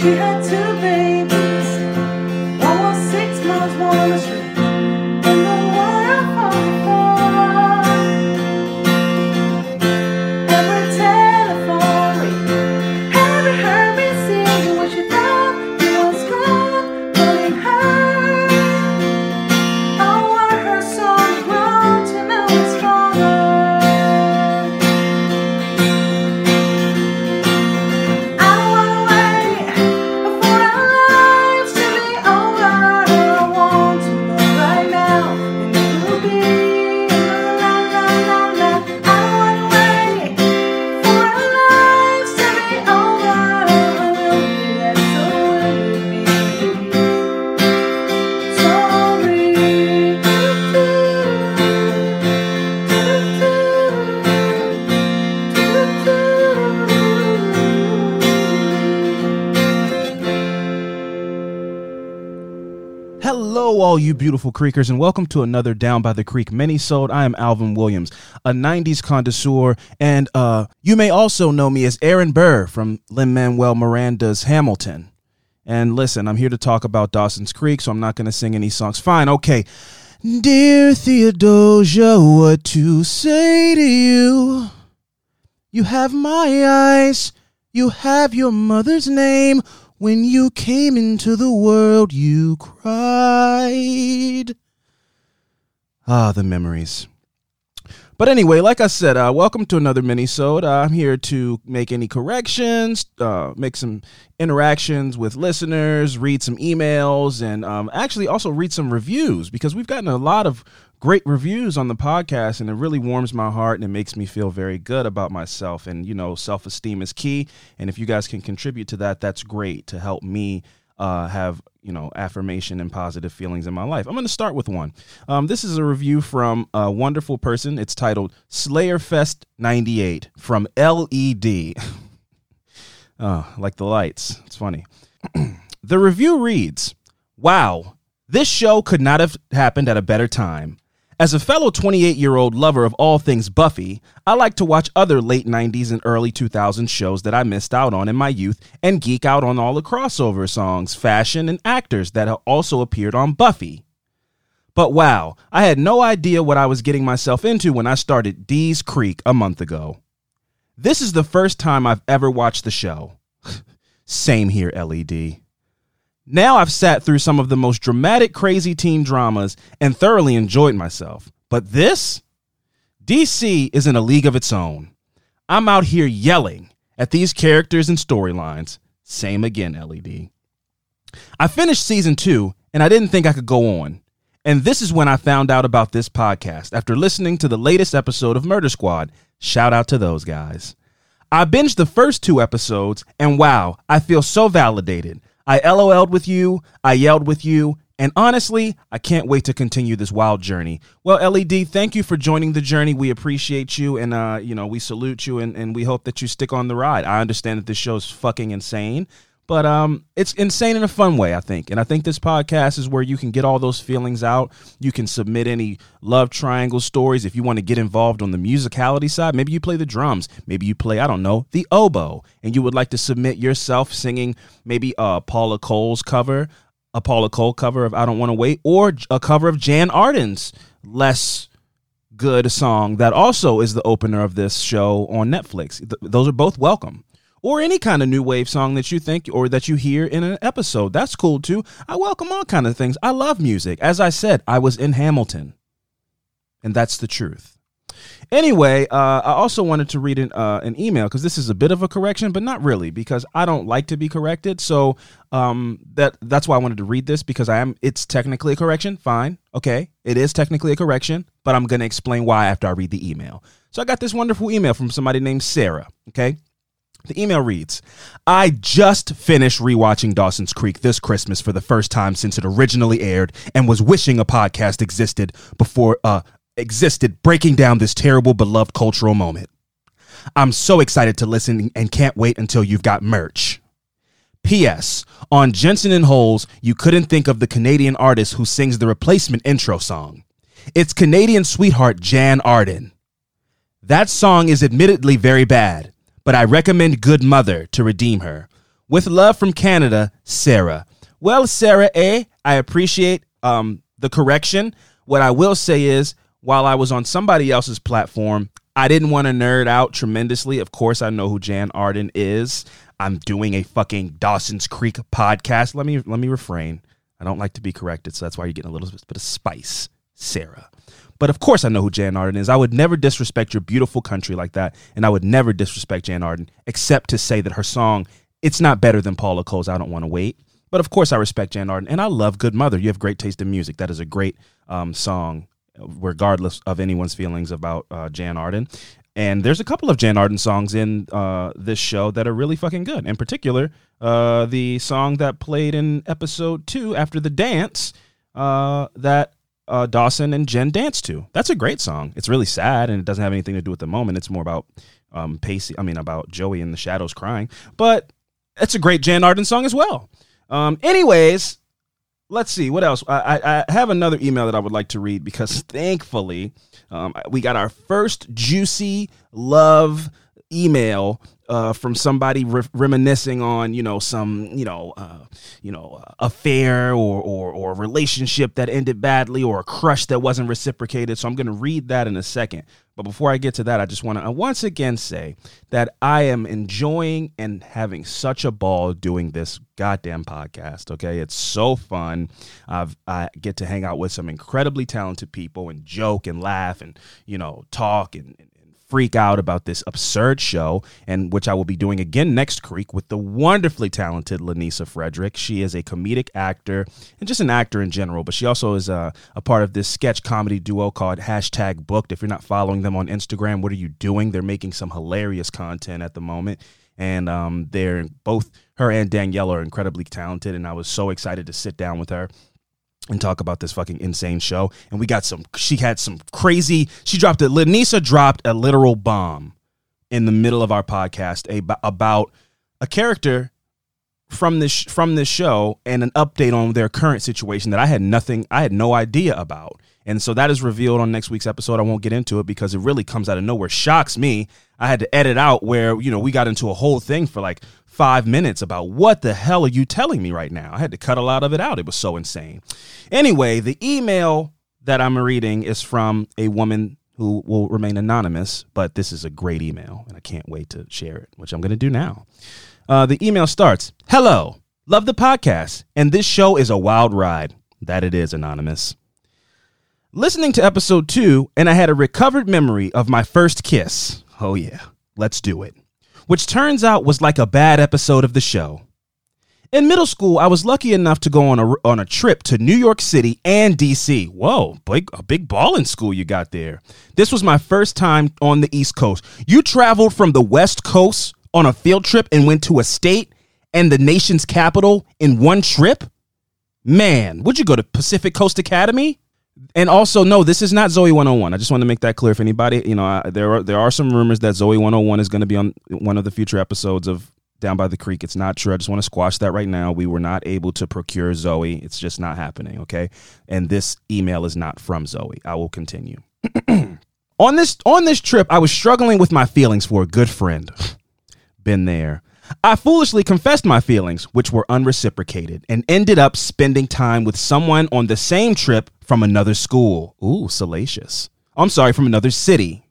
She had two babies. One was six months, one was three. All you beautiful creekers, and welcome to another Down by the Creek mini-sode. I am Alvin Williams, a 90s connoisseur, and uh, you may also know me as Aaron Burr from Lin-Manuel Miranda's Hamilton. And listen, I'm here to talk about Dawson's Creek, so I'm not going to sing any songs. Fine, okay. Dear Theodosia, what to say to you? You have my eyes, you have your mother's name. When you came into the world, you cried. Ah, the memories. But anyway, like I said, uh, welcome to another mini-sode. Uh, I'm here to make any corrections, uh, make some interactions with listeners, read some emails, and um, actually also read some reviews because we've gotten a lot of great reviews on the podcast, and it really warms my heart and it makes me feel very good about myself. And you know, self-esteem is key, and if you guys can contribute to that, that's great to help me uh, have you know affirmation and positive feelings in my life. I'm going to start with one. Um, this is a review from a wonderful person. It's titled Slayerfest '98 from LED. oh, like the lights. It's funny. the review reads, "Wow, this show could not have happened at a better time." As a fellow 28 year old lover of all things Buffy, I like to watch other late 90s and early 2000s shows that I missed out on in my youth and geek out on all the crossover songs, fashion, and actors that also appeared on Buffy. But wow, I had no idea what I was getting myself into when I started Dee's Creek a month ago. This is the first time I've ever watched the show. Same here, LED. Now I've sat through some of the most dramatic, crazy teen dramas and thoroughly enjoyed myself. But this? DC is in a league of its own. I'm out here yelling at these characters and storylines. Same again, LED. I finished season two and I didn't think I could go on. And this is when I found out about this podcast after listening to the latest episode of Murder Squad. Shout out to those guys. I binged the first two episodes and wow, I feel so validated. I LOL'd with you, I yelled with you, and honestly, I can't wait to continue this wild journey. Well, LED, thank you for joining the journey. We appreciate you and uh, you know, we salute you and, and we hope that you stick on the ride. I understand that this show's fucking insane, but um it's insane in a fun way, I think. And I think this podcast is where you can get all those feelings out. You can submit any love triangle stories if you want to get involved on the musicality side. Maybe you play the drums, maybe you play, I don't know, the oboe, and you would like to submit yourself singing maybe uh Paula Cole's cover, a Paula Cole cover of I Don't Want to Wait, or a cover of Jann Arden's less good song that also is the opener of this show on Netflix. Th- those are both welcome. Or any kind of new wave song that you think or that you hear in an episode. That's cool too. I welcome all kind of things. I love music. As I said, I was in Hamilton. And that's the truth. Anyway, uh, I also wanted to read an, uh, an email because this is a bit of a correction, but not really because I don't like to be corrected. So um, that that's why I wanted to read this because I am. It's technically a correction. Fine, okay, it is technically a correction, but I'm going to explain why after I read the email. So I got this wonderful email from somebody named Sarah. Okay, the email reads I just finished rewatching Dawson's Creek this Christmas for the first time since it originally aired and was wishing a podcast existed before uh existed breaking down this terrible beloved cultural moment. I'm so excited to listen and can't wait until you've got merch. P.S. On Jensen and Holes, you couldn't think of the Canadian artist who sings the replacement intro song. It's Canadian sweetheart Jann Arden. That song is admittedly very bad, but I recommend Good Mother to redeem her. With love from Canada, Sarah. Well, Sarah A, I appreciate um, the correction. What I will say is, while I was on somebody else's platform, I didn't want to nerd out tremendously. Of course, I know who Jann Arden is. I'm doing a fucking Dawson's Creek podcast. Let me let me refrain. I don't like to be corrected, so that's why you're getting a little bit of spice, Sarah. But of course, I know who Jann Arden is. I would never disrespect your beautiful country like that, and I would never disrespect Jann Arden, except to say that her song it's not better than Paula Cole's "I Don't Want to Wait." But of course, I respect Jann Arden, and I love Good Mother. You have great taste in music. That is a great um, song, regardless of anyone's feelings about uh, Jann Arden. And there's a couple of Jann Arden songs in uh, this show that are really fucking good. In particular, uh, the song that played in episode two after the dance uh, that uh, Dawson and Jen dance to. That's a great song. It's really sad and it doesn't have anything to do with the moment. It's more about um, Pacey. I mean, about Joey in the shadows crying. But it's a great Jann Arden song as well. Um, anyways, let's see what else. I, I, I have another email that I would like to read because thankfully um, we got our first juicy love email uh, from somebody re- reminiscing on you know some you know uh, you know uh, affair or, or or relationship that ended badly or a crush that wasn't reciprocated. So I'm going to read that in a second. But before I get to that, I just want to once again say that I am enjoying and having such a ball doing this goddamn podcast. Okay, it's so fun. I've I get to hang out with some incredibly talented people and joke and laugh and you know talk and, and freak out about this absurd show, and which I will be doing again next creek with the wonderfully talented Lanisa Frederick. She is a comedic actor and just an actor in general, but she also is a, a part of this sketch comedy duo called Hashtag Booked. If you're not following them on Instagram, what are you doing? They're making some hilarious content at the moment. And um, they're both her and Danielle are incredibly talented, and I was so excited to sit down with her and talk about this fucking insane show. And we got some, she had some crazy, she dropped a, Lanisa dropped a literal bomb in the middle of our podcast about a character from this from this show and an update on their current situation that I had nothing I had no idea about. And so that is revealed on next week's episode. I won't get into it because it really comes out of nowhere. Shocks me. I had to edit out where, you know, we got into a whole thing for like five minutes about what the hell are you telling me right now? I had to cut a lot of it out. It was so insane. Anyway, the email that I'm reading is from a woman who will remain anonymous, but this is a great email and I can't wait to share it, which I'm going to do now. Uh, the email starts Hello, love the podcast, and this show is a wild ride. That it is, anonymous. Listening to episode two, and I had a recovered memory of my first kiss. Oh, yeah, let's do it. Which turns out was like a bad episode of the show. In middle school, I was lucky enough to go on a, on a trip to New York City and DC. Whoa, big, a big ball in school you got there. This was my first time on the East Coast. You traveled from the West Coast on a field trip and went to a state and the nation's capital in one trip? Man, would you go to Pacific Coast Academy? And also no this is not Zoey 101 i just want to make that clear if anybody. You know I, there are there are some rumors that Zoey 101 is going to be on one of the future episodes of down by the creek. It's not true. I just want to squash that right now. We were not able to procure Zoey. It's just not happening okay? And this email is not from Zoey. I will continue. On this on this trip i was struggling with my feelings for a good friend. Been there I foolishly confessed my feelings, which were unreciprocated, and ended up spending time with someone on the same trip from another school. Ooh, salacious. I'm sorry, from another city.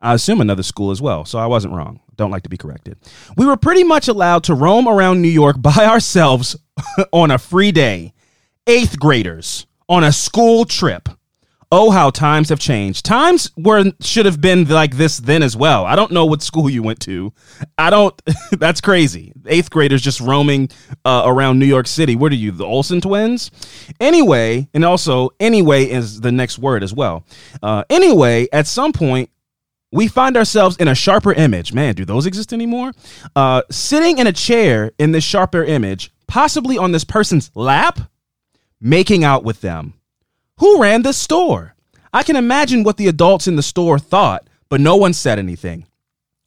I assume another school as well, so I wasn't wrong. Don't like to be corrected. We were pretty much allowed to roam around New York by ourselves on a free day. Eighth graders on a school trip. Oh, how times have changed. Times were should have been like this then as well. I don't know what school you went to. I don't. that's crazy. Eighth graders just roaming uh, around New York City. What are you, the Olsen twins? Anyway, and also anyway is the next word as well. Uh, anyway, at some point we find ourselves in a sharper image. Man, do those exist anymore? Uh, sitting in a chair in this sharper image, possibly on this person's lap, making out with them. Who ran this store? I can imagine what the adults in the store thought, but no one said anything.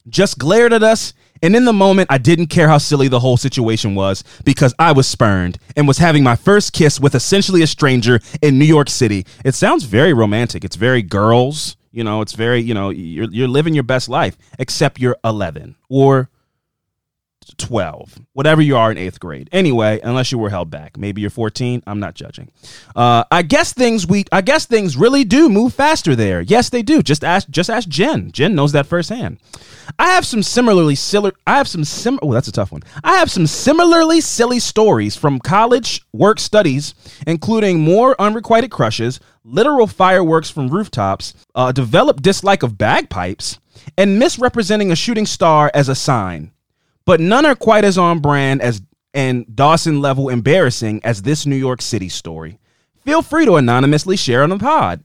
Just glared at us, and in the moment, I didn't care how silly the whole situation was because I was spurned and was having my first kiss with essentially a stranger in New York City. It sounds very romantic. It's very girls, you know, it's very, you know, you're, you're living your best life, except you're 11 or 12, whatever you are in eighth grade. Anyway, unless you were held back, maybe you're 14. I'm not judging. Uh, I guess things we, I guess things really do move faster there. Yes, they do. Just ask, just ask Jen. Jen knows that firsthand. I have some similarly silly. I have some sim. Oh, that's a tough one. I have some similarly silly stories from college work studies, including more unrequited crushes, literal fireworks from rooftops, uh, developed dislike of bagpipes, and misrepresenting a shooting star as a sign but none are quite as on brand as and Dawson level embarrassing as this New York City story. Feel free to anonymously share on the pod.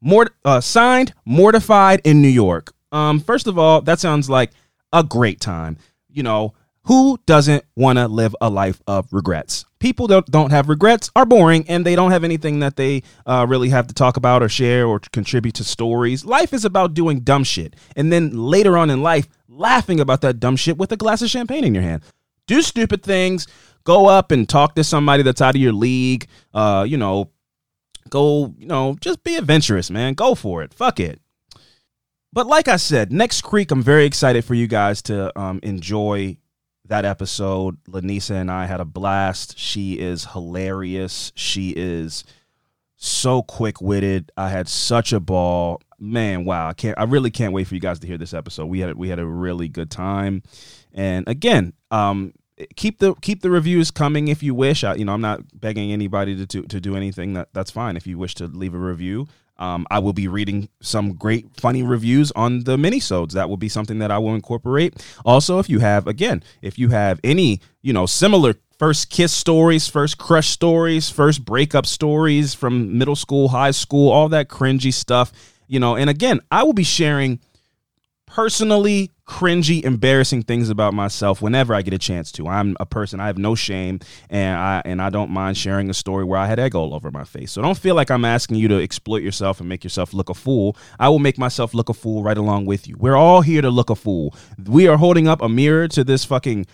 Mort- uh, signed, mortified in New York. Um, first of all, that sounds like a great time. You know, who doesn't want to live a life of regrets? People that don't have regrets are boring and they don't have anything that they uh, really have to talk about or share or contribute to stories. Life is about doing dumb shit. And then later on in life, laughing about that dumb shit with a glass of champagne in your hand. Do stupid things. Go up and talk to somebody that's out of your league. Uh, you know, go, you know, just be adventurous, man. Go for it. Fuck it. But like I said, next creek, I'm very excited for you guys to um, enjoy that episode. Lanisa and I had a blast. She is hilarious. She is so quick witted. I had such a ball. Man, wow. I can't I really can't wait for you guys to hear this episode. We had we had a really good time. And again, um keep the keep the reviews coming if you wish. I, you know, I'm not begging anybody to to do anything. That that's fine. If you wish to leave a review, um, I will be reading some great funny reviews on the minisodes. That will be something that I will incorporate. Also, if you have again, if you have any you know similar first kiss stories, first crush stories, first breakup stories from middle school, high school, all that cringy stuff, you know. And again, I will be sharing personally cringy, embarrassing things about myself whenever I get a chance to. I'm a person I have no shame, and I and I don't mind sharing a story where I had egg all over my face. So don't feel like I'm asking you to exploit yourself and make yourself look a fool. I will make myself look a fool right along with you. We're all here to look a fool. We are holding up a mirror to this fucking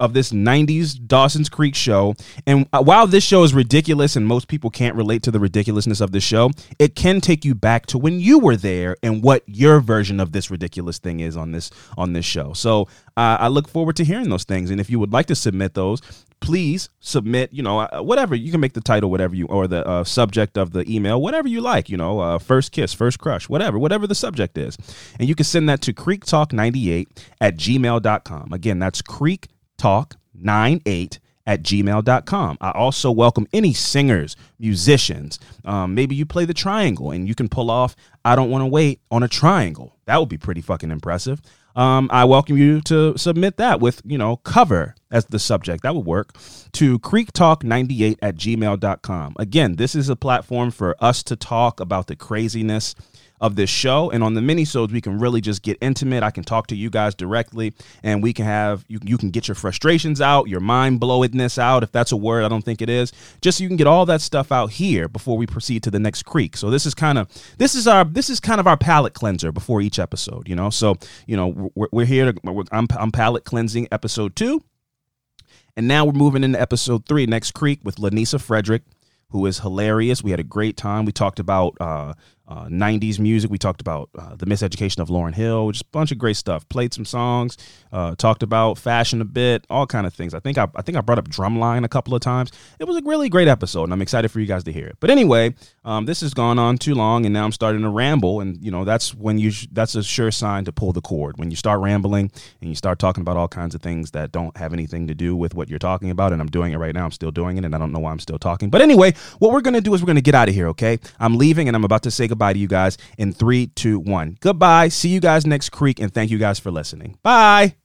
of this 90s Dawson's Creek show. And uh, while this show is ridiculous and most people can't relate to the ridiculousness of this show, it can take you back to when you were there and what your version of this ridiculous thing is on this on this show. So uh, I look forward to hearing those things. And if you would like to submit those, please submit you know uh, whatever you can make the title whatever you or the uh, subject of the email whatever you like you know uh, first kiss first crush whatever whatever the subject is and you can send that to creektalk98 at gmail.com again that's creek talk98 at gmail.com. I also welcome any singers, musicians. Um, maybe you play the triangle and you can pull off I Don't Want to Wait on a triangle. That would be pretty fucking impressive. Um, I welcome you to submit that with, you know, cover as the subject. That would work to creektalk98 at gmail.com. Again, this is a platform for us to talk about the craziness of this show. And on the minisodes, we can really just get intimate. I can talk to you guys directly, and we can have you. You can get your frustrations out, your mind blowedness out, if that's a word. I don't think it is. Just so you can get all that stuff out here before we proceed to the next creek. So this is kind of this is our this is kind of our palate cleanser before each episode. You know, so you know we're, we're here to we're, I'm I'm palate cleansing episode two. And now we're moving into episode three, next creek with Lanisa Frederick, who is hilarious. We had a great time. We talked about uh, uh, 90s music. We talked about uh, the miseducation of Lauryn Hill, just a bunch of great stuff. Played some songs, uh, talked about fashion a bit, all kind of things. I think I, I think I brought up Drumline a couple of times. It was a really great episode, and I'm excited for you guys to hear it. But anyway, um, this has gone on too long, and now I'm starting to ramble, and you know that's when you sh- that's a sure sign to pull the cord when you start rambling and you start talking about all kinds of things that don't have anything to do with what you're talking about. And I'm doing it right now. I'm still doing it, and I don't know why I'm still talking. But anyway, what we're gonna do is we're gonna get out of here. Okay, I'm leaving, and I'm about to say goodbye to you guys in three, two, one. Goodbye. See you guys next creek, and thank you guys for listening. Bye.